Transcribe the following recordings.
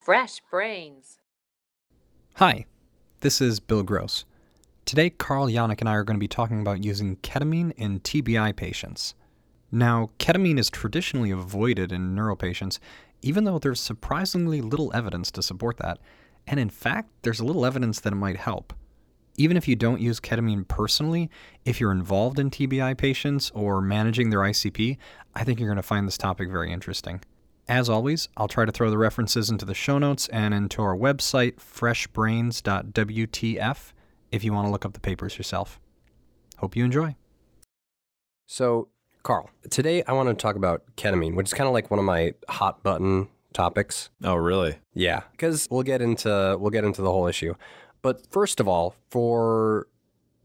Fresh brains. Hi, this is Bill Gross. Today, Carl Yannick and I are going to be talking about using ketamine in TBI patients. Now, ketamine is traditionally avoided in neuro patients, even though there's surprisingly little evidence to support that. And in fact, there's a little evidence that it might help. Even if you don't use ketamine personally, if you're involved in TBI patients or managing their ICP, I think you're going to find this topic very interesting. As always, I'll try to throw the references into the show notes and into our website, freshbrains.wtf, if you want to look up the papers yourself. Hope you enjoy. So, Carl, today I want to talk about ketamine, which is kind of like one of my hot button topics. Oh, really? Yeah, because we'll get into we'll get into the whole issue. But first of all, for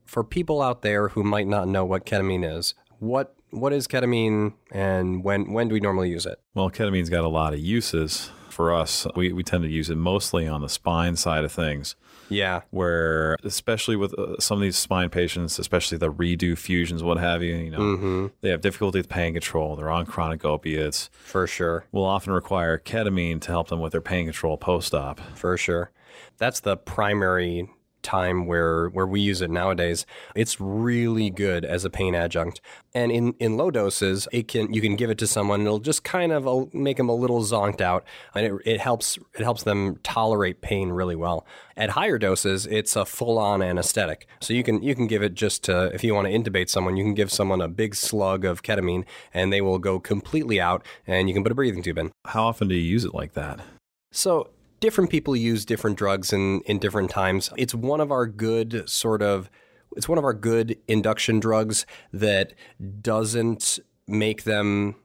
for people out there who might not know what ketamine is, what what is ketamine and when when do we normally use it? Well, ketamine's got a lot of uses for us. We, we tend to use it mostly on the spine side of things, Yeah. where especially with uh, some of these spine patients, especially the redo fusions, what have you, you know, Mm-hmm. they have difficulty with pain control. They're on chronic opiates. For sure. Will often require ketamine to help them with their pain control post-op. For sure. That's the primary time where where we use it nowadays. It's really good as a pain adjunct. And in in low doses, it can you can give it to someone and it'll just kind of uh, make them a little zonked out and it, it helps it helps them tolerate pain really well. At higher doses, it's a full-on anesthetic. So you can you can give it just to if you want to intubate someone, you can give someone a big slug of ketamine and they will go completely out and you can put a breathing tube in. How often do you use it like that? So different people use different drugs in, in different times. It's one of our good sort of it's one of our good induction drugs that doesn't make them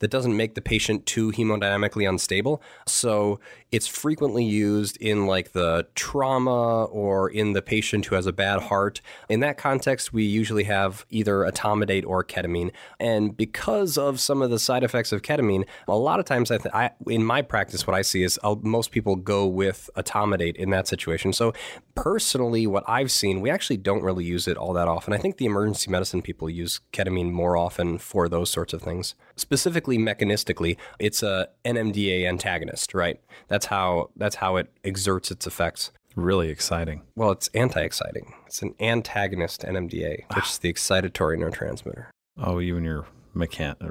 that doesn't make the patient too hemodynamically unstable. So it's frequently used in like the trauma or in the patient who has a bad heart. In that context, we usually have either etomidate or ketamine. And because of some of the side effects of ketamine, a lot of times I, th- I in my practice, what I see is i most people go with etomidate in that situation. So personally, what I've seen, we actually don't really use it all that often. I think the emergency medicine people use ketamine more often for those sorts of things. Specifically, mechanistically, it's a NMDA antagonist, right? That's how that's how it exerts its effects. Really exciting. Well, it's anti-exciting. It's an antagonist NMDA, which is the excitatory neurotransmitter. Oh, you and your mechan- uh,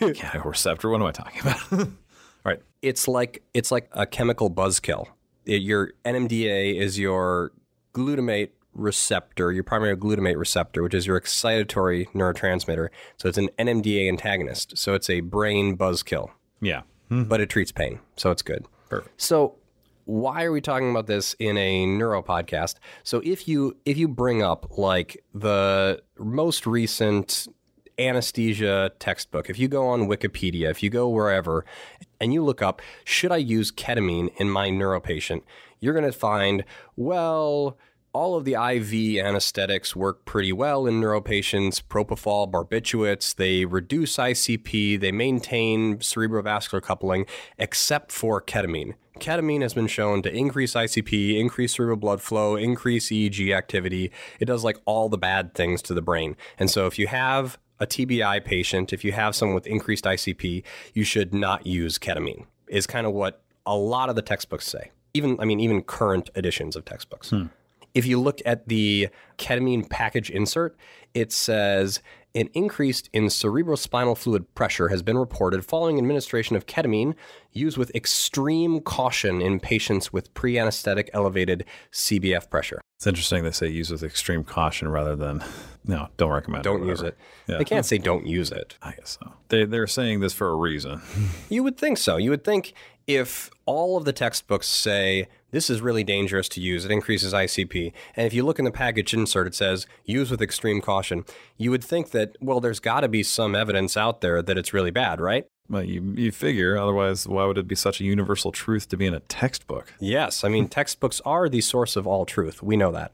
mechanical receptor. What am I talking about? right. It's like it's like a chemical buzzkill. It- your NMDA is your glutamate receptor, your primary glutamate receptor, which is your excitatory neurotransmitter. So it's an NMDA antagonist. So it's a brain buzzkill, Yeah. but it treats pain. So it's good. Perfect. So why are we talking about this in a neuro podcast? So if you if you bring up like the most recent anesthesia textbook, if you go on Wikipedia, if you go wherever and you look up should I use ketamine in my neuro patient, you're going to find well all of the IV anesthetics work pretty well in neuro patients. Propofol, barbiturates, they reduce ICP, they maintain cerebrovascular coupling, except for ketamine. Ketamine has been shown to increase ICP, increase cerebral blood flow, increase EEG activity. It does like all the bad things to the brain. And so if you have a TBI patient, if you have someone with increased ICP, you should not use ketamine, is kind of what a lot of the textbooks say. Even, I mean, even current editions of textbooks. Hmm. If you look at the ketamine package insert, it says an increase in cerebrospinal fluid pressure has been reported following administration of ketamine used with extreme caution in patients with pre anesthetic elevated CBF pressure. It's interesting they say use with extreme caution rather than no, don't recommend. Don't it, use it. Yeah. They can't say don't use it. I guess so. They they're saying this for a reason. You would think so. You would think if all of the textbooks say this is really dangerous to use, it increases ICP, and if you look in the package insert, it says use with extreme caution, you would think that, well, there's got to be some evidence out there that it's really bad, right? Well, you you figure otherwise, why would it be such a universal truth to be in a textbook? Yes, I mean, textbooks are the source of all truth. We know that.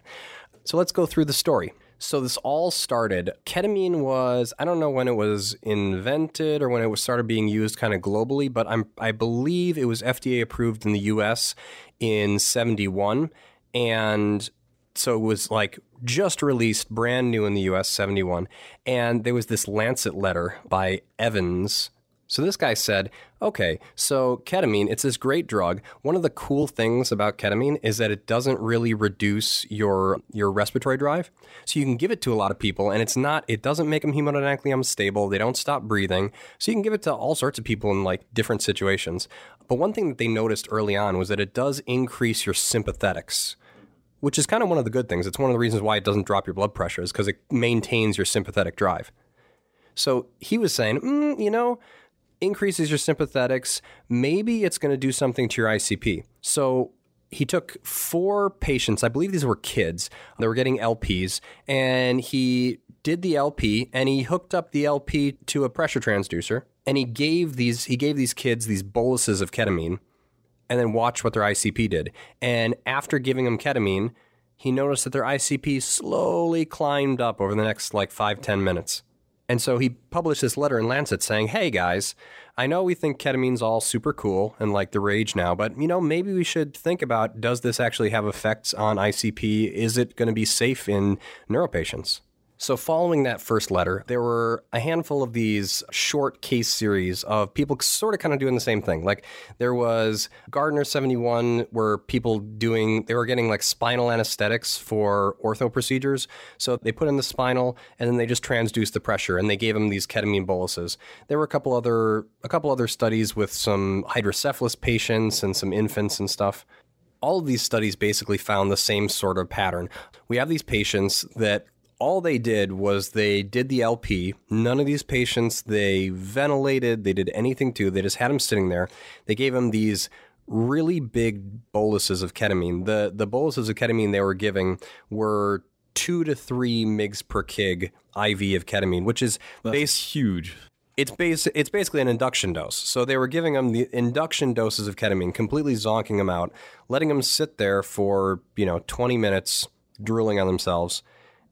So let's go through the story. So this all started. Ketamine was I don't know when it was invented or when it was started being used kind of globally, but I'm I believe it was FDA approved in the U.S. in '71, and so it was like just released, brand new in the U.S. '71, and there was this Lancet letter by Evans So this guy said, okay, so ketamine, it's this great drug. One of the cool things about ketamine is that it doesn't really reduce your your respiratory drive. So you can give it to a lot of people and it's not it doesn't make them hemodynamically unstable. They don't stop breathing. So you can give it to all sorts of people in like different situations. But one thing that they noticed early on was that it does increase your sympathetics which is kind of one of the good things. It's one of the reasons why it doesn't drop your blood pressure is because it maintains your sympathetic drive. So he was saying, mm, you know, increases your sympathetics. Maybe it's going to do something to your ICP. So he took four patients, I believe these were kids, they were getting LPs, and he did the LP and he hooked up the LP to a pressure transducer and he gave these he gave these kids these boluses of ketamine and then watched what their ICP did. And after giving them ketamine, he noticed that their ICP slowly climbed up over the next like five ten minutes. And so he published this letter in Lancet saying, Hey guys, I know we think ketamine's all super cool and like the rage now, but you know, maybe we should think about does this actually have effects on ICP? Is it going to be safe in neuropatients? So, following that first letter, there were a handful of these short case series of people sort of kind of doing the same thing. Like, there was Gardner 71, where people doing, they were getting like spinal anesthetics for ortho procedures. So, they put in the spinal and then they just transduced the pressure and they gave them these ketamine boluses. There were a couple other, a couple other studies with some hydrocephalus patients and some infants and stuff all of these studies basically found the same sort of pattern. We have these patients that all they did was they did the LP. None of these patients they ventilated, they did anything to. They just had them sitting there. They gave them these really big boluses of ketamine. The the boluses of ketamine they were giving were two to three mgs per kg IV of ketamine, which is base huge. It's base, it's basically an induction dose. So they were giving them the induction doses of ketamine, completely zonking them out, letting them sit there for you know 20 minutes, drooling on themselves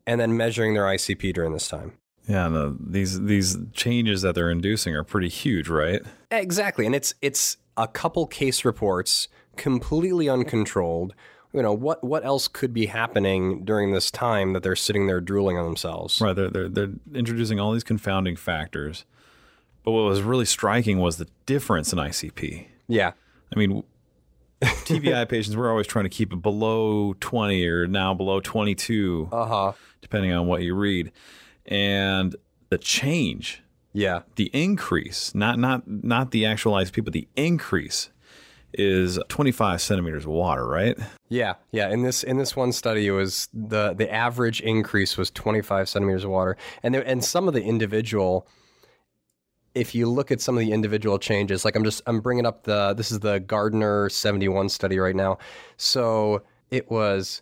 and then measuring their ICP during this time. Yeah, the, these these changes that they're inducing are pretty huge, right? Exactly, and it's it's a couple case reports, completely uncontrolled. You know what what else could be happening during this time that they're sitting there drooling on themselves? Right, they're they're, they're introducing all these confounding factors. But what was really striking was the difference in ICP. Yeah, I mean, TBI patients, we're always trying to keep it below 20 or now below 22. Uh huh depending on what you read. And the change, yeah, the increase, not not not the actual ICP, but the increase is 25 centimeters of water, right? Yeah, yeah. In this in this one study, it was the the average increase was 25 centimeters of water, and there and some of the individual. If you look at some of the individual changes, like I'm just I'm bringing up the this is the Gardner 71 study right now. So it was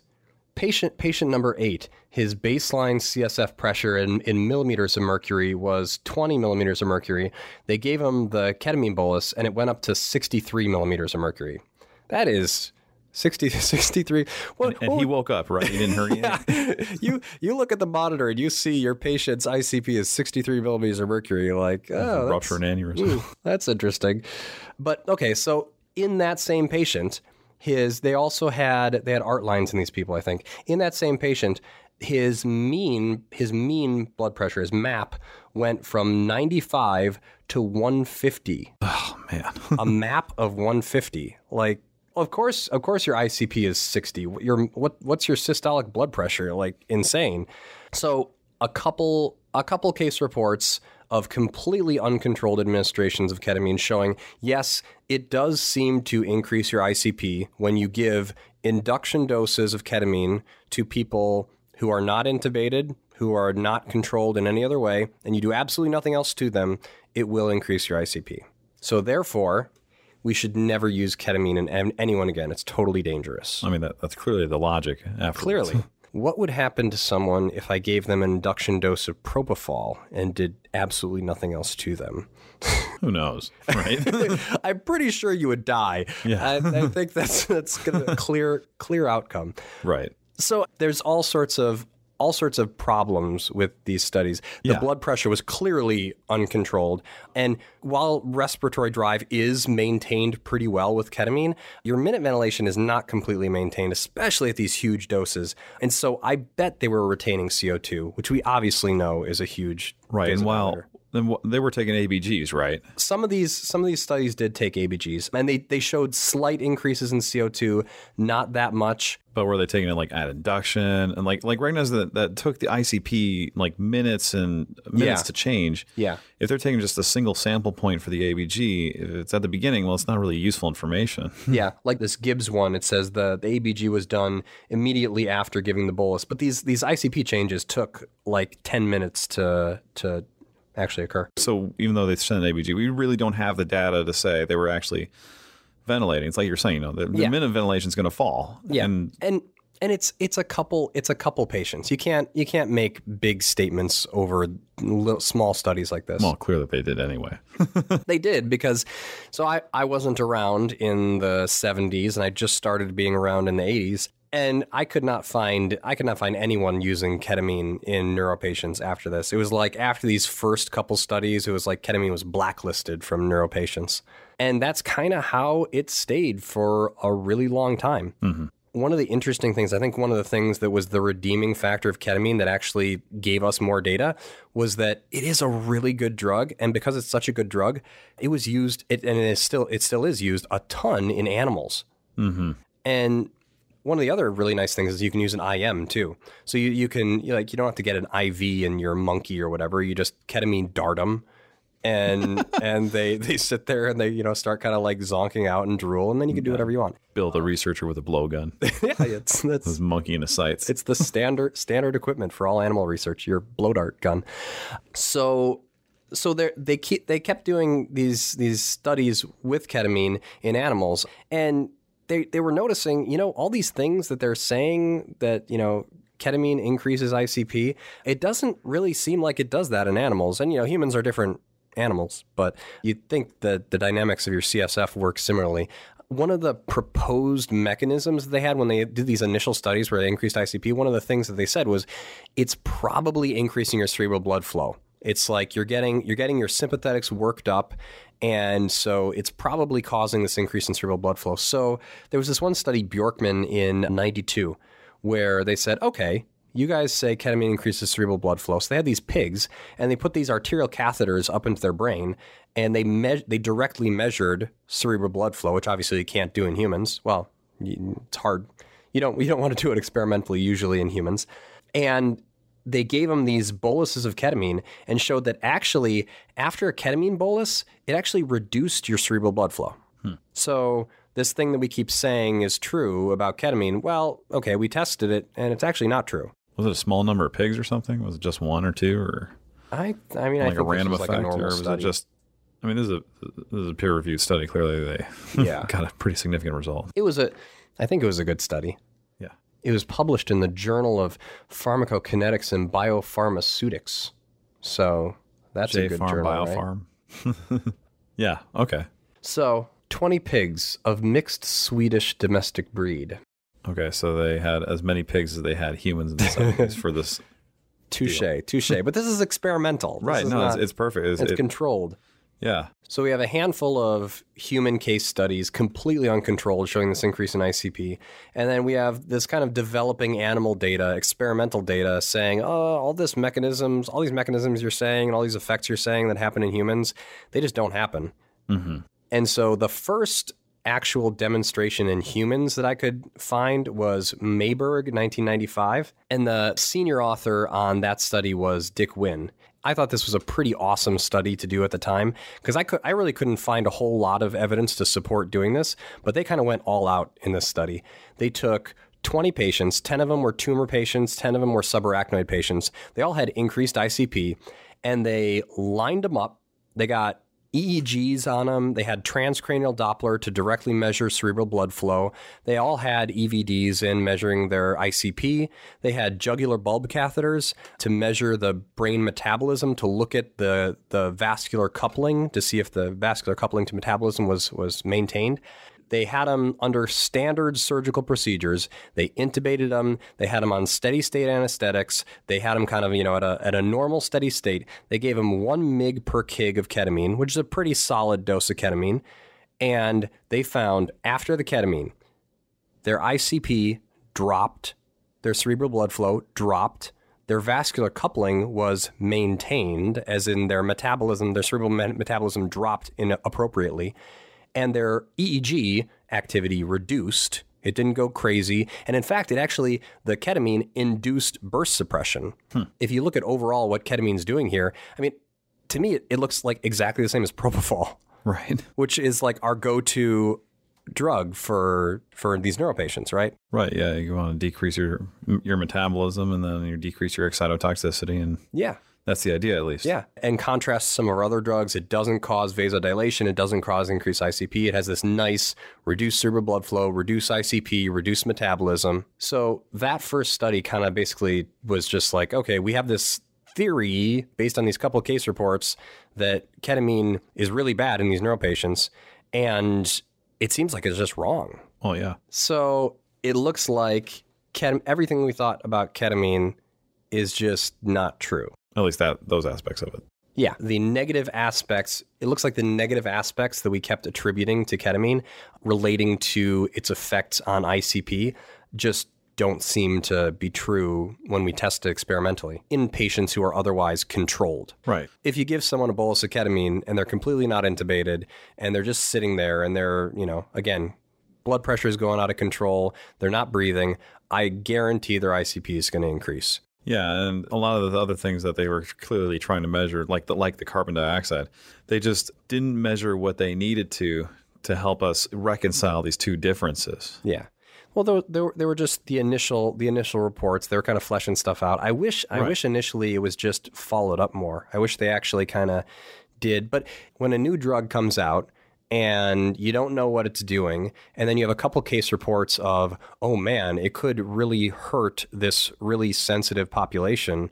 patient patient number eight, his baseline CSF pressure in, in millimeters of mercury was 20 millimeters of mercury. They gave him the ketamine bolus, and it went up to 63 millimeters of mercury. That is 60, 63. What, and, and he woke up, right? He didn't hurt yeah. you. You look at the monitor and you see your patient's ICP is 63 millimeters of mercury. You're like, oh, rupture an aneurysm. Ooh, that's interesting. But okay, so in that same patient, his they also had they had art lines in these people. I think in that same patient, his mean his mean blood pressure, his MAP, went from 95 to 150. Oh man, a MAP of 150. Like, of course, of course, your ICP is 60. Your what what's your systolic blood pressure? Like insane. So a couple a couple case reports of completely uncontrolled administrations of ketamine showing yes, it does seem to increase your ICP when you give induction doses of ketamine to people who are not intubated, who are not controlled in any other way, and you do absolutely nothing else to them, it will increase your ICP. So, therefore, we should never use ketamine in anyone again. It's totally dangerous. I mean, that, that's clearly the logic. Afterwards. Clearly. What would happen to someone if I gave them an induction dose of propofol and did absolutely nothing else to them? Who knows, right? I'm pretty sure you would die. Yeah. I, I think that's that's a clear clear outcome. Right. So there's all sorts of all sorts of problems with these studies. The yeah. blood pressure was clearly uncontrolled. And while respiratory drive is maintained pretty well with ketamine, your minute ventilation is not completely maintained, especially at these huge doses. And so I bet they were retaining CO2, which we obviously know is a huge right. And while then they were taking ABGs, right? Some of these some of these studies did take ABGs, and they they showed slight increases in CO2, not that much. But were they taking it like at induction and like like right recognize that that took the ICP like minutes and minutes Yeah. to change. Yeah. If they're taking just a single sample point for the ABG, if it's at the beginning, well, it's not really useful information. Yeah, like this Gibbs one, it says the, the ABG was done immediately after giving the bolus, but these these ICP changes took like 10 minutes to to actually occur. so even though they sent an ABG, we really don't have the data to say they were actually ventilating. It's like you're saying, you know, the, the Yeah. minute ventilation is going to fall. Yeah, And and and it's it's a couple it's a couple patients. You can't you can't make big statements over little, small studies like this. well, clearly they did anyway. They did because so I, I wasn't around in the 70s and I just started being around in the 80s and I could not find I could not find anyone using ketamine in neuro patients after this. It was like after these first couple studies it was like ketamine was blacklisted from neuro patients. And that's kind of how it stayed for a really long time. Mm-hmm. One of the interesting things, I think one of the things that was the redeeming factor of ketamine that actually gave us more data was that it is a really good drug. And because it's such a good drug, it was used, it, and it is still, it still is used a ton in animals. Mm-hmm. And one of the other really nice things is you can use an IM too. So you, you can, you like, you don't have to get an IV in your monkey or whatever. You just ketamine dart them. and and they they sit there and they you know start kind of like zonking out and drool and then you can do whatever you want. Build a researcher with a blowgun. yeah, it's that's This monkey in the sights. it's the standard standard equipment for all animal research. Your blow dart gun. So so they they keep they kept doing these these studies with ketamine in animals and they they were noticing you know all these things that they're saying that you know ketamine increases ICP it doesn't really seem like it does that in animals and you know humans are different animals but you'd think that the dynamics of your CSF work similarly one of the proposed mechanisms that they had when they did these initial studies where they increased ICP, one of the things that they said was it's probably increasing your cerebral blood flow. It's like you're getting you're getting your sympathetics worked up and so it's probably causing this increase in cerebral blood flow. So there was this one study Bjorkman in 92 where they said, "Okay, you guys say ketamine increases cerebral blood flow. So they had these pigs and they put these arterial catheters up into their brain and they me- they directly measured cerebral blood flow, which obviously you can't do in humans. Well, it's hard. You don't you don't want to do it experimentally usually in humans. And they gave them these boluses of ketamine and showed that actually after a ketamine bolus, it actually reduced your cerebral blood flow. Hmm. So this thing that we keep saying is true about ketamine, well, okay, we tested it and it's actually not true. was it a small number of pigs or something? Was it just one or two or I I mean, I like a random effect? like a or was study. it just, I mean, this is a, this is a peer reviewed study. Clearly they Yeah. got a pretty significant result. It was a, I think it was a good study. It was published in the Journal of Pharmacokinetics and Biopharmaceutics. So that's a good Farm journal, right? Biofarm. yeah. Okay. So 20 pigs of mixed Swedish domestic breed. Okay. So they had as many pigs as they had humans in the 70s for this. Touche, touche. But this is experimental. This Right. is No, not- it's, it's perfect. It's, it's it- controlled. Yeah. So we have a handful of human case studies, completely uncontrolled, showing this increase in ICP, and then we have this kind of developing animal data, experimental data, saying, "Oh, all this mechanisms, all these mechanisms you're saying, and all these effects you're saying that happen in humans, they just don't happen." Mm-hmm. And so the first actual demonstration in humans that I could find was Mayberg, 1995, and the senior author on that study was Dick Winn. I thought this was a pretty awesome study to do at the time because I could I really couldn't find a whole lot of evidence to support doing this, but they kind of went all out in this study. They took 20 patients, 10 of them were tumor patients, 10 of them were subarachnoid patients. They all had increased ICP and they lined them up. They got EEGs on them. They had transcranial Doppler to directly measure cerebral blood flow. They all had EVDs in measuring their ICP. They had jugular bulb catheters to measure the brain metabolism to look at the, the vascular coupling to see if the vascular coupling to metabolism was, was maintained. They had them under standard surgical procedures. They intubated them. They had them on steady state anesthetics. They had them kind of, you know, at a, at a normal steady state. They gave them one mg per kg of ketamine, which is a pretty solid dose of ketamine. And they found after the ketamine, their ICP dropped, their cerebral blood flow dropped, their vascular coupling was maintained, as in their metabolism, their cerebral metabolism dropped inappropriately, and their EEG activity reduced. It didn't go crazy. And in fact, it actually, the ketamine induced burst suppression. Hmm. If you look at overall what ketamine's doing here, I mean, to me, it, it looks like exactly the same as propofol, Right. which is like our go to drug for for these neuro patients, right? Right. Yeah. You want to decrease your your metabolism and then you decrease your excitotoxicity, and Yeah. That's the idea, at least. Yeah. And contrast to some of our other drugs, it doesn't cause vasodilation. It doesn't cause increased ICP. It has this nice reduced cerebral blood flow, reduced ICP, reduced metabolism. So that first study kind of basically was just like, okay, we have this theory based on these couple case reports that ketamine is really bad in these neuro patients. And it seems like it's just wrong. Oh yeah. So it looks like ketam- everything we thought about ketamine is just not true. At least that those aspects of it. Yeah, the negative aspects, it looks like the negative aspects that we kept attributing to ketamine relating to its effects on ICP just don't seem to be true when we test it experimentally in patients who are otherwise controlled. Right. If you give someone a bolus of ketamine and they're completely not intubated and they're just sitting there and they're, you know, again, blood pressure is going out of control, they're not breathing, I guarantee their ICP is going to increase. Yeah, and a lot of the other things that they were clearly trying to measure, like the like the carbon dioxide, they just didn't measure what they needed to to help us reconcile these two differences. Yeah. Well, there, there, were- there were just the initial the initial reports. They were kind of fleshing stuff out. I wish I Right. wish initially it was just followed up more. I wish they actually kind of did. But when a new drug comes out and you don't know what it's doing, and then you have a couple case reports of, oh man, it could really hurt this really sensitive population.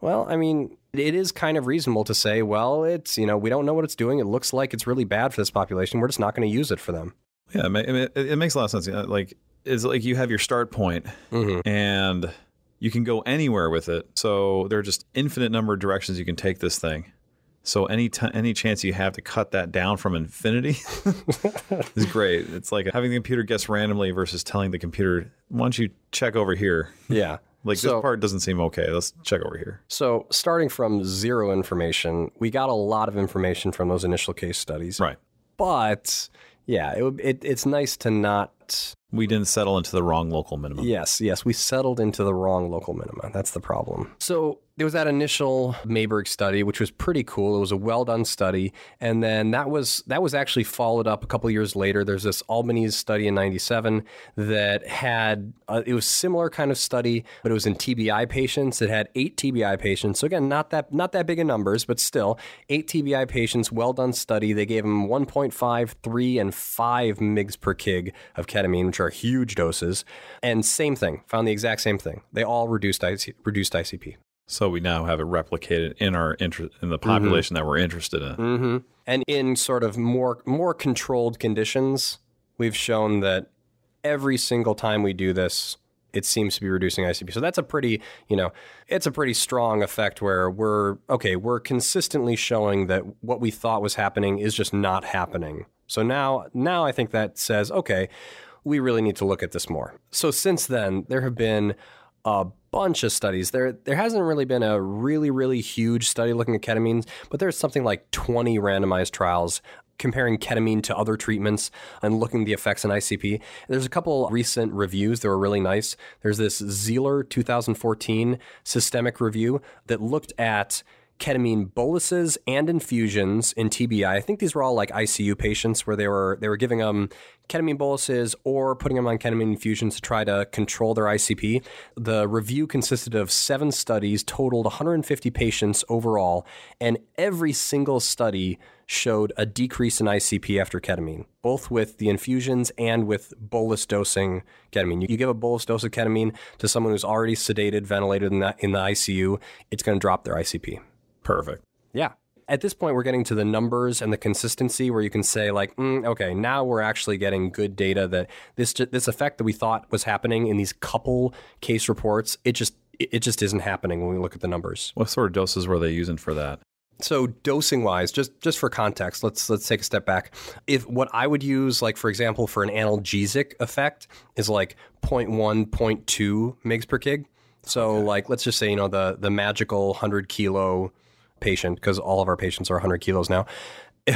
Well, I mean, it is kind of reasonable to say, well, it's, you know, we don't know what it's doing. It looks like it's really bad for this population. We're just not going to use it for them. Yeah, it, ma- it, it makes a lot of sense. Like it's like you have your start point, mm-hmm. and you can go anywhere with it. So there are just infinite number of directions you can take this thing. So any t- any chance you have to cut that down from infinity is great. It's like having the computer guess randomly versus telling the computer, "Why don't you check over here?" Yeah. Like So- this part doesn't seem okay. Let's check over here. So, starting from zero information, we got a lot of information from those initial case studies. Right. But yeah, it, would- it, it's nice to not. We didn't settle into the wrong local minimum. Yes, yes, we settled into the wrong local minima. That's the problem. So, there was that initial Mayberg study, which was pretty cool. It was a well done study, and then that was that was actually followed up a couple years later. There's this Albanese study in '97 that had uh, it was similar kind of study, but it was in TBI patients. It had eight TBI patients. So again, not that not that big in numbers, but still eight TBI patients. Well done study. They gave them 1.5, 3, and 5 mgs per kg of ketamine, which are huge doses. And same thing, found the exact same thing. They all reduced IC, reduced ICP. So we now have it replicated in our interest in the population that we're interested in. hmm And in sort of more more controlled conditions, we've shown that every single time we do this, it seems to be reducing ICP. So that's a pretty, you know, it's a pretty strong effect where we're okay, we're consistently showing that what we thought was happening is just not happening. So now now I think that says, okay, we really need to look at this more. So since then, there have been a bunch of studies. There there hasn't really been a really really huge study looking at ketamine, but there's something like 20 randomized trials comparing ketamine to other treatments and looking at the effects in ICP. There's a couple recent reviews that were really nice. There's this Zeiler 2014 systemic review that looked at ketamine boluses and infusions in TBI. I think these were all like ICU patients where they were they were giving them ketamine boluses or putting them on ketamine infusions to try to control their ICP. The review consisted of seven studies, totaled 150 patients overall, and every single study showed a decrease in ICP after ketamine, both with the infusions and with bolus dosing ketamine. You, give a bolus dose of ketamine to someone who's already sedated, ventilated in the, in the ICU, it's going to drop their ICP. Perfect. Yeah. At this point, we're getting to the numbers and the consistency where you can say, like, mm, okay, now we're actually getting good data that this this effect that we thought was happening in these couple case reports, it just it just isn't happening when we look at the numbers. What sort of doses were they using for that? So dosing wise, just just for context, let's let's take a step back. If what I would use, like for example, for an analgesic effect, is like 0.1, 0.2 mgs per kg. So, like, let's just say, you know, the the magical hundred kilo patient, because all of our patients are 100 kilos now.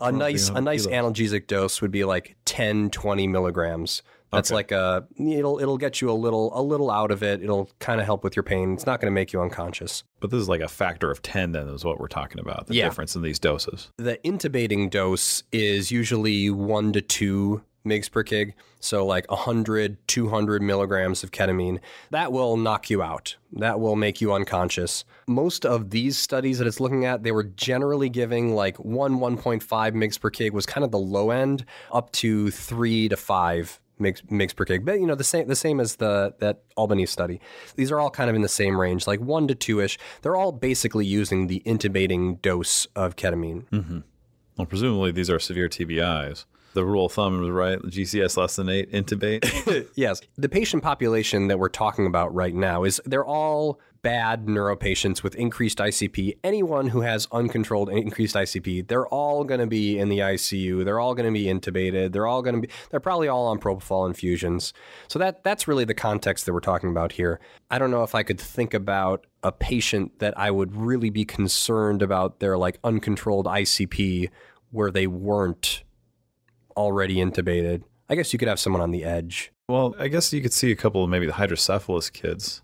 a nice a nice analgesic dose would be like 10 20 milligrams that's Okay. like a it'll it'll get you a little a little out of it it'll kind of help with your pain it's not going to make you unconscious But this is like a factor of 10 then is what we're talking about, the Yeah. difference in these doses. the intubating dose is usually 1 to 2 mgs per kg so like 100 200 milligrams of ketamine that will knock you out. That will make you unconscious. Most of these studies that it's looking at they were generally giving like 1 1.5 mgs per kg was kind of the low end up to 3 to 5 mgs, per kg. But you know the same the same as the that Albanese study. These are all kind of in the same range like 1 to 2ish they're all basically using the intubating dose of ketamine. Mm-hmm. Well, presumably these are severe TBIs. The rule of thumb right. GCS less than eight, intubate. Yes. The patient population that we're talking about right now is they're all bad neuro patients with increased ICP. Anyone who has uncontrolled increased ICP, they're all going to be in the ICU. They're all going to be intubated. They're all going to be they're probably all on propofol infusions. So that that's really the context that we're talking about here. I don't know if I could think about a patient that I would really be concerned about their like uncontrolled ICP where they weren't already intubated. I guess you could have someone on the edge. well, I guess you could see a couple of maybe the hydrocephalus kids.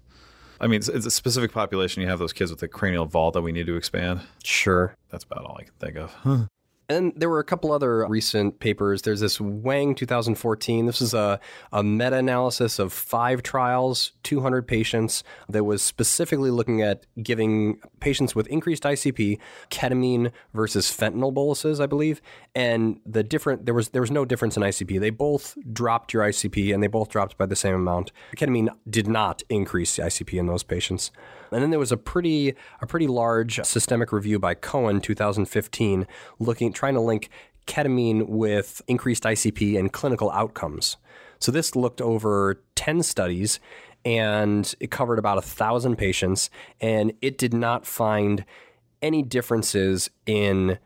I mean, it's, it's a specific population. You have those kids with the cranial vault that we need to expand. Sure. That's about all I can think of. And there were a couple other recent papers. There's this Wang 2014. This is a, a meta analysis of five trials, 200 patients, that was specifically looking at giving patients with increased ICP ketamine versus fentanyl boluses, I believe. And the different there was there was no difference in ICP. They both dropped your ICP and they both dropped by the same amount. Ketamine did not increase ICP in those patients. And then there was a pretty a pretty large systemic review by Cohen 2015 looking trying to link ketamine with increased ICP and clinical outcomes. So this looked over 10 studies and it covered about a thousand patients and it did not find any differences in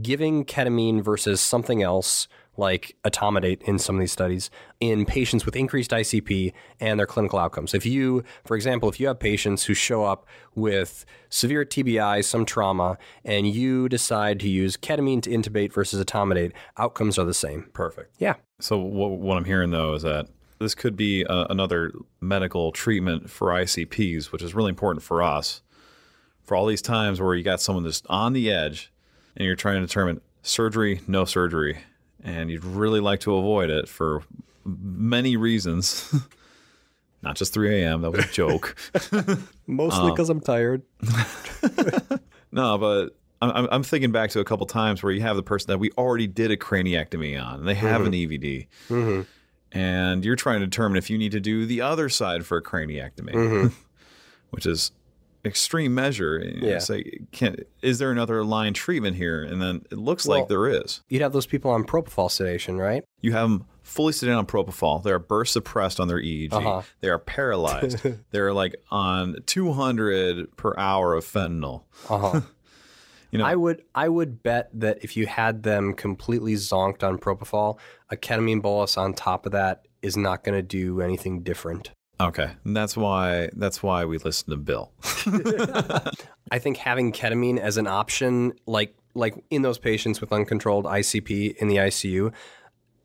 giving ketamine versus something else like etomidate in some of these studies in patients with increased ICP and their clinical outcomes. If you, for example, if you have patients who show up with severe TBI, some trauma, and you decide to use ketamine to intubate versus etomidate, outcomes are the same. Perfect. Yeah. So what, what I'm hearing though is that this could be uh, another medical treatment for ICPs, which is really important for us. For all these times where you got someone just on the edge, and you're trying to determine surgery, no surgery, and you'd really like to avoid it for many reasons. Not just 3 a.m. That was a joke. Mostly um, because I'm tired. No, but I'm, I'm- I'm thinking back to a couple times where you have the person that we already did a craniectomy on, and they have an mm-hmm. EVD, mm-hmm. and you're trying to determine if you need to do the other side for a craniectomy, mm-hmm. which is extreme measure. Know, Yeah. Say, can, is there another line treatment here? And then it looks Well- like there is. You'd have those people on propofol sedation, right? You have them fully sedated on propofol. They're burst suppressed on their EEG. Uh-huh. They are paralyzed. They're like on 200 per hour of fentanyl. Uh-huh. You know, I would I would bet that if you had them completely zonked on propofol, a ketamine bolus on top of that is not going to do anything different. Okay, and that's why that's why we listen to Bill. I think having ketamine as an option, like like in those patients with uncontrolled ICP in the ICU,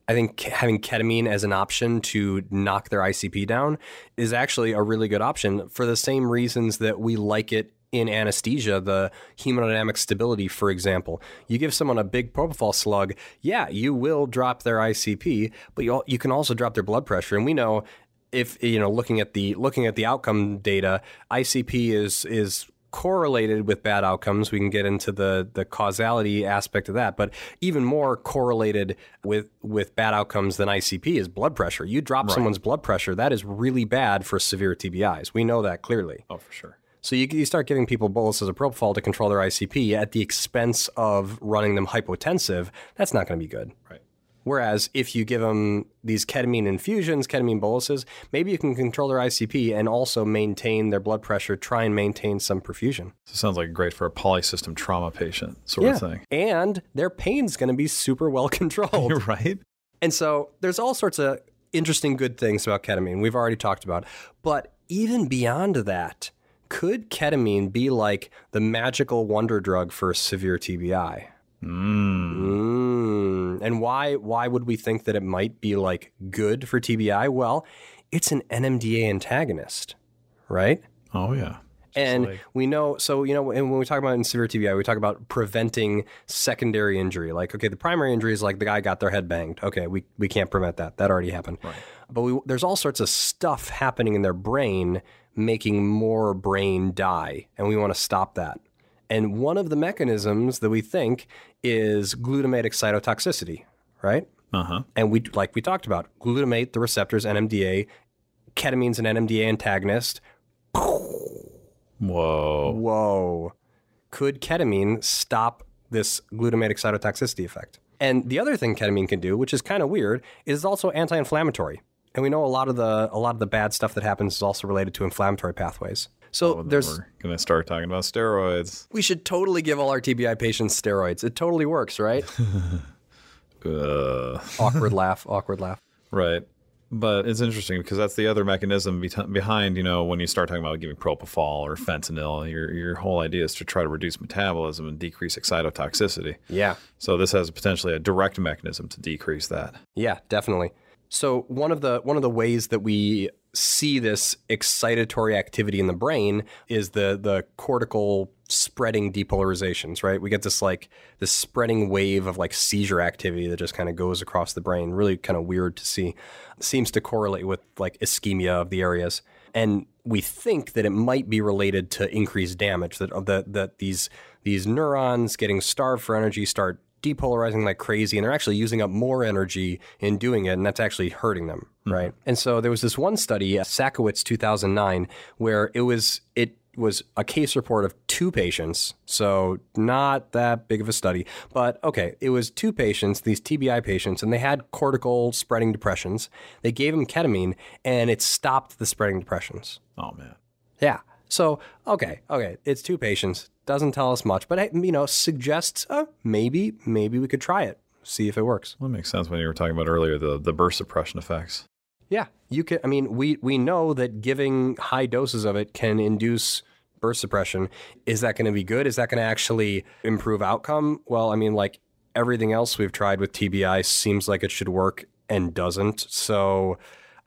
I think having ketamine as an option to knock their ICP down is actually a really good option for the same reasons that we like it in anesthesia, the hemodynamic stability, for example. You give someone a big propofol slug, yeah, you will drop their ICP, but you, you can also drop their blood pressure. And we know if you know looking at the looking at the outcome data, ICP is is correlated with bad outcomes. We can get into the the causality aspect of that, but even more correlated with with bad outcomes than ICP is blood pressure. You drop someone's blood pressure, that is really bad for severe TBIs. We know that clearly. Oh, for sure. So you, you start giving people boluses of propofol to control their ICP at the expense of running them hypotensive. That's not going to be good. Right. Whereas if you give them these ketamine infusions, ketamine boluses, maybe you can control their ICP and also maintain their blood pressure, try and maintain some perfusion. So it sounds like great for a polysystem trauma patient sort of thing. And their pain's going to be super well controlled. You're right. And so there's all sorts of interesting good things about ketamine we've already talked about. But even beyond that, could ketamine be like the magical wonder drug for severe TBI? Mm. And why why would we think that it might be like good for TBI? Well, it's an NMDA antagonist, right? Oh yeah. And like- we know, so, you know, and when we talk about in severe TBI, we talk about preventing secondary injury. Like, okay, the primary injury is like the guy got their head banged. Okay, we, we can't prevent that. That already happened. But we, there's all sorts of stuff happening in their brain making more brain die. And we want to stop that. And one of the mechanisms that we think is glutamate excitotoxicity, right? Uh huh. And we, like we talked about, glutamate, the receptors, NMDA, ketamine's an NMDA antagonist. Whoa. Whoa. Could ketamine stop this glutamate excitotoxicity effect? And the other thing ketamine can do, which is kind of weird, is also anti-inflammatory. And we know a lot of the a lot of the bad stuff that happens is also related to inflammatory pathways. So there's We're gonna start talking about steroids. we should totally give all our TBI patients steroids. It totally works, right? Uh, awkward laugh, awkward laugh. right. But it's interesting because that's the other mechanism be- behind, you know, when you start talking about giving propofol or fentanyl, your your whole idea is to try to reduce metabolism and decrease excitotoxicity. Yeah. So this has potentially a direct mechanism to decrease that. Yeah, definitely. So one of the one of the ways that we see this excitatory activity in the brain is the the cortical spreading depolarizations, right? We get this like this spreading wave of like seizure activity that just kind of goes across the brain. Really kind of weird to see. Seems to correlate with like ischemia of the areas. And we think that it might be related to increased damage that that that these these neurons getting starved for energy start depolarizing like crazy and they're actually using up more energy in doing it and that's actually hurting them right and so there was this one study uh, Sakowitz 2009 where it was it was a case report of two patients so not that big of a study but okay it was two patients these TBI patients and they had cortical spreading depressions they gave them ketamine and it stopped the spreading depressions Oh man. yeah. So, okay, okay, it's two patients. Doesn't tell us much, but, you know, suggests uh, maybe, maybe we could try it, see if it works. Well, that makes sense when you were talking about earlier the the burst suppression effects. Yeah, you can. I mean, we we know that giving high doses of it can induce burst suppression. Is that going to be good? Is that going to actually improve outcome? Well, I mean, like everything else we've tried with TBI seems like it should work and doesn't. So,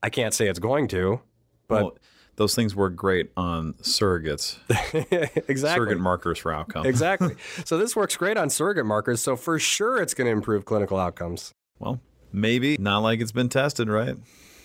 I can't say it's going to. But well, those things work great on surrogates, exactly. surrogate markers for outcomes. Exactly. so this works great on surrogate markers. So for sure, it's going to improve clinical outcomes. Well, maybe not like it's been tested, right?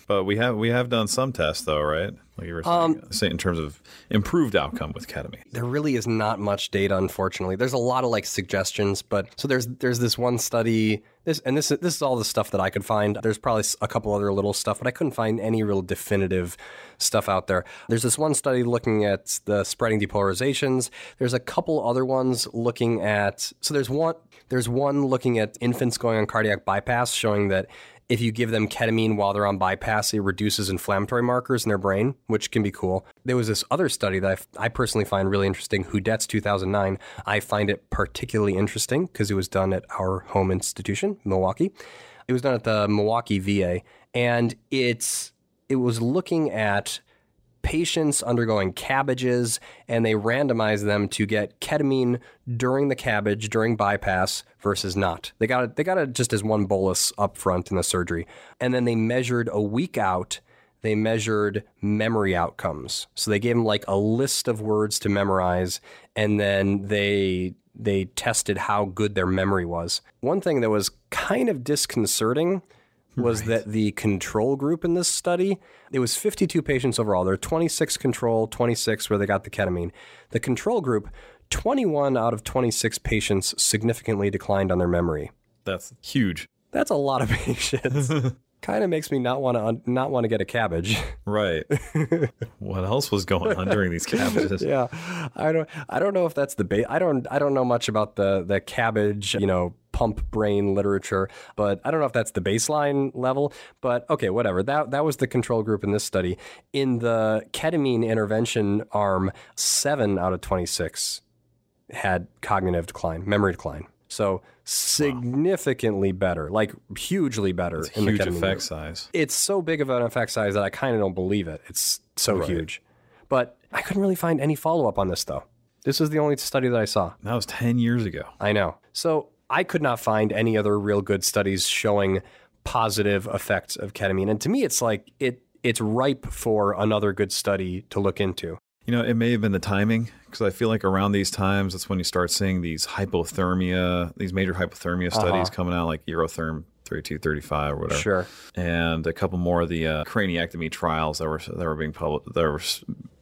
But we have we have done some tests though, right? Like you were saying, Um, say in terms of improved outcome with ketamine. There really is not much data, unfortunately. There's a lot of like suggestions, but so there's there's this one study. This and this this is all the stuff that I could find. There's probably a couple other little stuff, but I couldn't find any real definitive stuff out there. There's this one study looking at the spreading depolarizations. There's a couple other ones looking at. So there's one there's one looking at infants going on cardiac bypass, showing that if you give them ketamine while they're on bypass, it reduces inflammatory markers in their brain, which can be cool. There was this other study that I, f- I personally find really interesting, Hudetz 2009. I find it particularly interesting because it was done at our home institution, Milwaukee. It was done at the Milwaukee VA, and it's it was looking at patients undergoing cabbages and they randomized them to get ketamine during the cabbage during bypass versus not. They got it they got it just as one bolus up front in the surgery. And then they measured a week out they measured memory outcomes. So they gave them like a list of words to memorize and then they they tested how good their memory was. One thing that was kind of disconcerting was that the control group in this study, it was 52 patients overall. There were 26 control, 26 where they got the ketamine. The control group, 21 out of 26 patients significantly declined on their memory. That's huge. That's a lot of patients. kind of makes me not want to not want to get a cabbage. Right. what else was going on during these cabbages? yeah, I don't I don't know if that's the ba- I don't I don't know much about the the cabbage you know pump brain literature, but I don't know if that's the baseline level. But okay, whatever. That that was the control group in this study. In the ketamine intervention arm, seven out of twenty six had cognitive decline, memory decline. So significantly better, like hugely better in Huge the effect size. It's so big of an effect size that I kind of don't believe it. It's so huge. But I couldn't really find any follow up on this though. This is the only study that I saw. That was 10 years ago. I know. So I could not find any other real good studies showing positive effects of ketamine. And to me, it's like it it's ripe for another good study to look into. You know, it may have been the timing because I feel like around these times, that's when you start seeing these hypothermia, these major hypothermia studies coming out, like Eurotherm 3235 or whatever. Sure. And a couple more of the uh, craniectomy trials that were that were being published, that were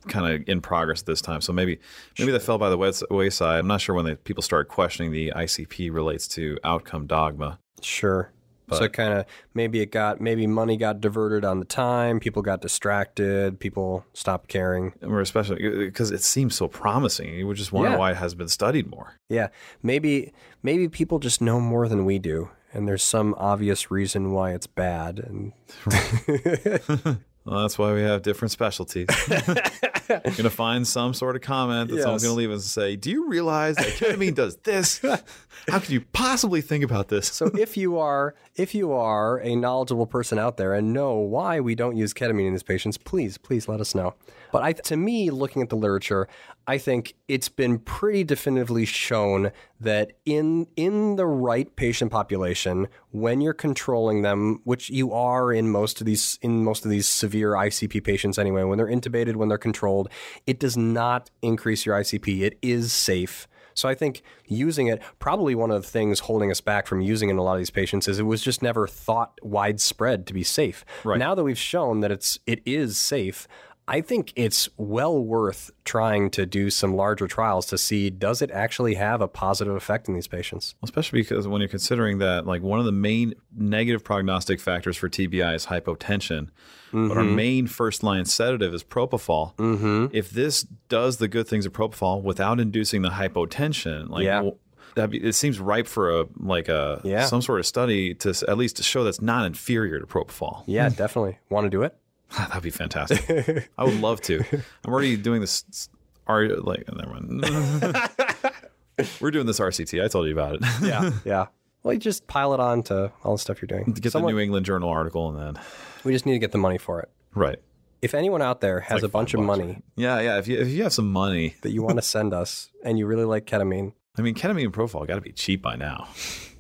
kind of in progress at this time. So maybe maybe that fell by the wayside. I'm not sure when the people started questioning the ICP relates to outcome dogma. Sure. So kind of maybe it got maybe money got diverted on the time, people got distracted, people stopped caring. We're especially uh, because it seems so promising. You would just wonder Yeah. why it has been studied more. Yeah, maybe maybe people just know more than we do, and there's some obvious reason why it's bad. And Well, that's why we have different specialties. You're going to find some sort of comment that someone's Yes. going to leave us and say, Do you realize that ketamine does this? How could you possibly think about this? so if you are if you are a knowledgeable person out there and know why we don't use ketamine in these patients, please please let us know. But I, to me, looking at the literature, I think it's been pretty definitively shown that in in the right patient population, when you're controlling them, which you are in most of these in most of these severe ICP patients anyway, when they're intubated, when they're controlled, it does not increase your ICP. It is safe. So I think using it, probably one of the things holding us back from using it in a lot of these patients is it was just never thought widespread to be safe. Right. Now that we've shown that it's it is safe, I think it's well worth trying to do some larger trials to see does it actually have a positive effect in these patients. Especially because when you're considering that, like, one of the main negative prognostic factors for TBI is hypotension, but Mm-hmm. our main first line sedative is propofol. Mm-hmm. If this does the good things of propofol without inducing the hypotension, like, Yeah. well, be, it seems ripe for a like a Yeah. some sort of study to at least to show that's not inferior to propofol. Yeah, definitely. Want to do it? That'd be fantastic. I would love to. I'm already doing this. Are like never mind. We're doing this RCT. I told you about it. Yeah. yeah. Well, you just pile it on to all the stuff you're doing. Get Someone- the New England Journal article and then we just need to get the money for it. right. If anyone out there has like a bunch of bucks, money Yeah, yeah. If you if you have some money, that you want to send us and you really like ketamine, I mean, ketamine and propofol got to be cheap by now.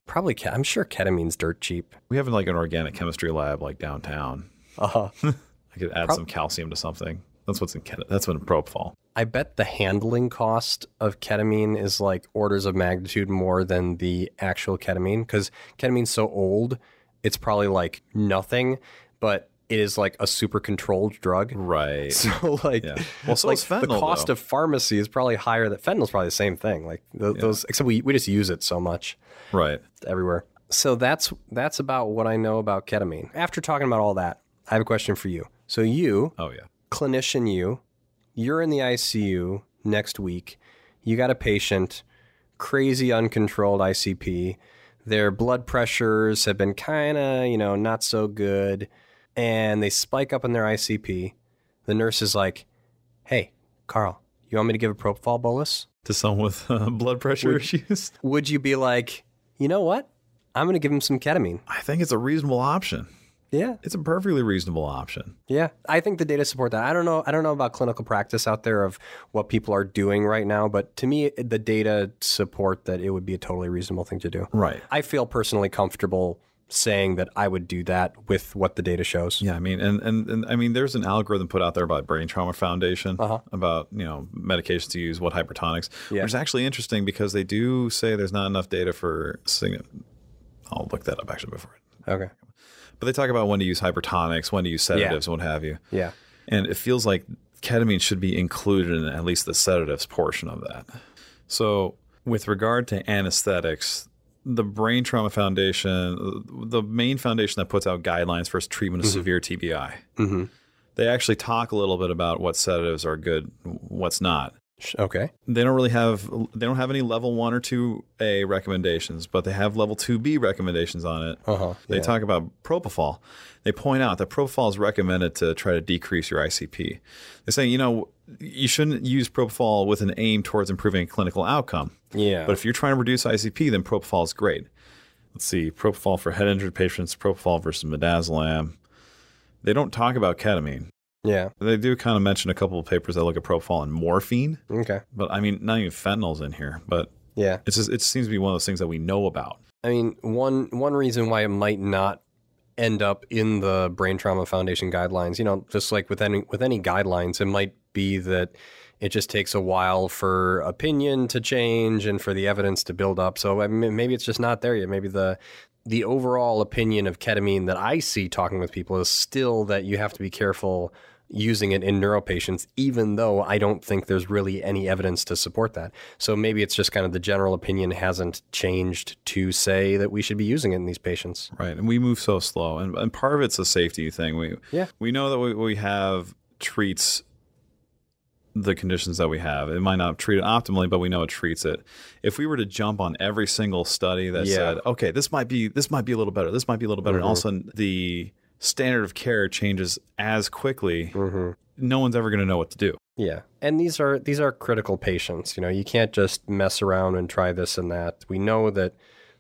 probably I'm sure ketamine's dirt cheap. We have like an organic chemistry lab like downtown. Uh-huh. I could add some calcium to something. That's what's in ketamine. That's what in propofol. I bet the handling cost of ketamine is like orders of magnitude more than the actual ketamine because ketamine's so old, it's probably like nothing, but it is like a super controlled drug. Right. So like, Yeah. Well, so like is the cost though. of pharmacy is probably higher. That fentanyl's probably the same thing. Like th- those, except we, we just use it so much right. everywhere. So that's that's about what I know about ketamine. After talking about all that, I have a question for you. So you, Oh yeah. clinician you, you're in the ICU next week. You got a patient, crazy uncontrolled ICP. Their blood pressures have been kind of, you know, not so good, and they spike up in their ICP. The nurse is like, "Hey, Carl, you want me to give a propofol bolus?" To someone with uh, blood pressure issues, Would you be like, "You know what? I'm going to give him some ketamine." I think it's a reasonable option. Yeah, It's a perfectly reasonable option. Yeah, I think the data support that. I don't know. I don't know about clinical practice out there of what people are doing right now, but to me, the data support that it would be a totally reasonable thing to do. Right. I feel personally comfortable saying that I would do that with what the data shows. Yeah, I mean, and, and, and I mean, there's an algorithm put out there by Brain Trauma Foundation uh-huh. about you know medications to use, what hypertonics, Yeah. which is actually interesting because they do say there's not enough data for. sign- I'll look that up actually before. Okay. But they talk about when to use hypertonics, when to use sedatives, and what have you. Yeah. And it feels like ketamine should be included in at least the sedatives portion of that. So, with regard to anesthetics, the Brain Trauma Foundation, the main foundation that puts out guidelines for treatment of mm-hmm. severe TBI, mm-hmm. they actually talk a little bit about what sedatives are good, what's not. Okay. They don't really have they don't have any level one or two A recommendations, but they have level two B recommendations on it. Uh huh. They talk about propofol. They point out that propofol is recommended to try to decrease your ICP. They say, you know, you shouldn't use propofol with an aim towards improving a clinical outcome. Yeah. But if you're trying to reduce ICP, then propofol is great. Let's see, propofol for head injured patients, propofol versus midazolam. They don't talk about ketamine. Yeah. They do kind of mention a couple of papers that look at propofol and morphine, Okay. but I mean, not even fentanyl's in here. But Yeah. it's just, it seems to be one of those things that we know about. I mean, one one reason why it might not end up in the Brain Trauma Foundation guidelines, you know, just like with any with any guidelines, it might be that it just takes a while for opinion to change and for the evidence to build up. So I mean, maybe it's just not there yet. Maybe the the overall opinion of ketamine that I see talking with people is still that you have to be careful using it in neuro patients, even though I don't think there's really any evidence to support that. So maybe it's just kind of the general opinion hasn't changed to say that we should be using it in these patients. Right. And we move so slow. And, and part of it's a safety thing. We, Yeah. we know that we, we have treats the conditions that we have. It might not treat it optimally, but we know it treats it. If we were to jump on every single study that Yeah. said, okay, this might be this might be a little better, this might be a little better, and all of a mm-hmm. sudden the standard of care changes as quickly, mm-hmm. no one's ever going to know what to do. Yeah. And these are these are critical patients. You know, you can't just mess around and try this and that. We know that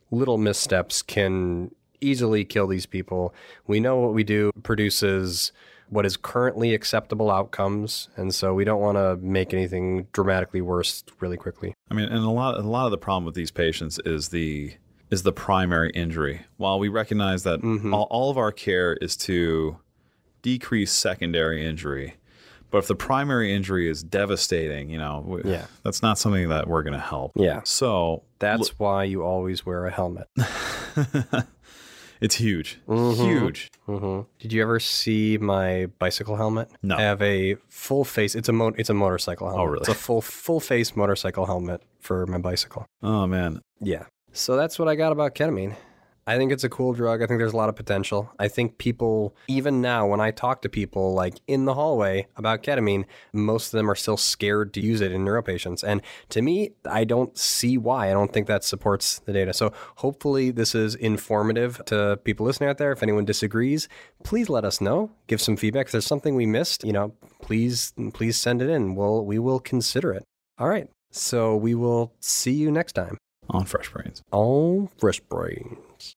little missteps can easily kill these people. We know what we do produces what is currently acceptable outcomes, and so we don't want to make anything dramatically worse really quickly. I mean, and a lot a lot of the problem with these patients is the is the primary injury. While we recognize that all, all of our care is to decrease secondary injury, but if the primary injury is devastating, you know, we, Yeah. that's not something that we're going to help. Yeah. So That's why you always wear a helmet. it's huge, huge. hmm Did you ever see my bicycle helmet? No. I have a full face. It's a mo- It's a motorcycle helmet. Oh, really? It's a full full face motorcycle helmet for my bicycle. Oh man, Yeah. So that's what I got about ketamine. I think it's a cool drug. I think there's a lot of potential. I think people, even now, when I talk to people like in the hallway about ketamine, most of them are still scared to use it in neuropatients. And to me, I don't see why. I don't think that supports the data. So hopefully, this is informative to people listening out there. If anyone disagrees, please let us know. Give some feedback. If there's something we missed, you know, please, please send it in. We'll, we will consider it. All right. So we will see you next time on Fresh Brains. on Fresh Brains.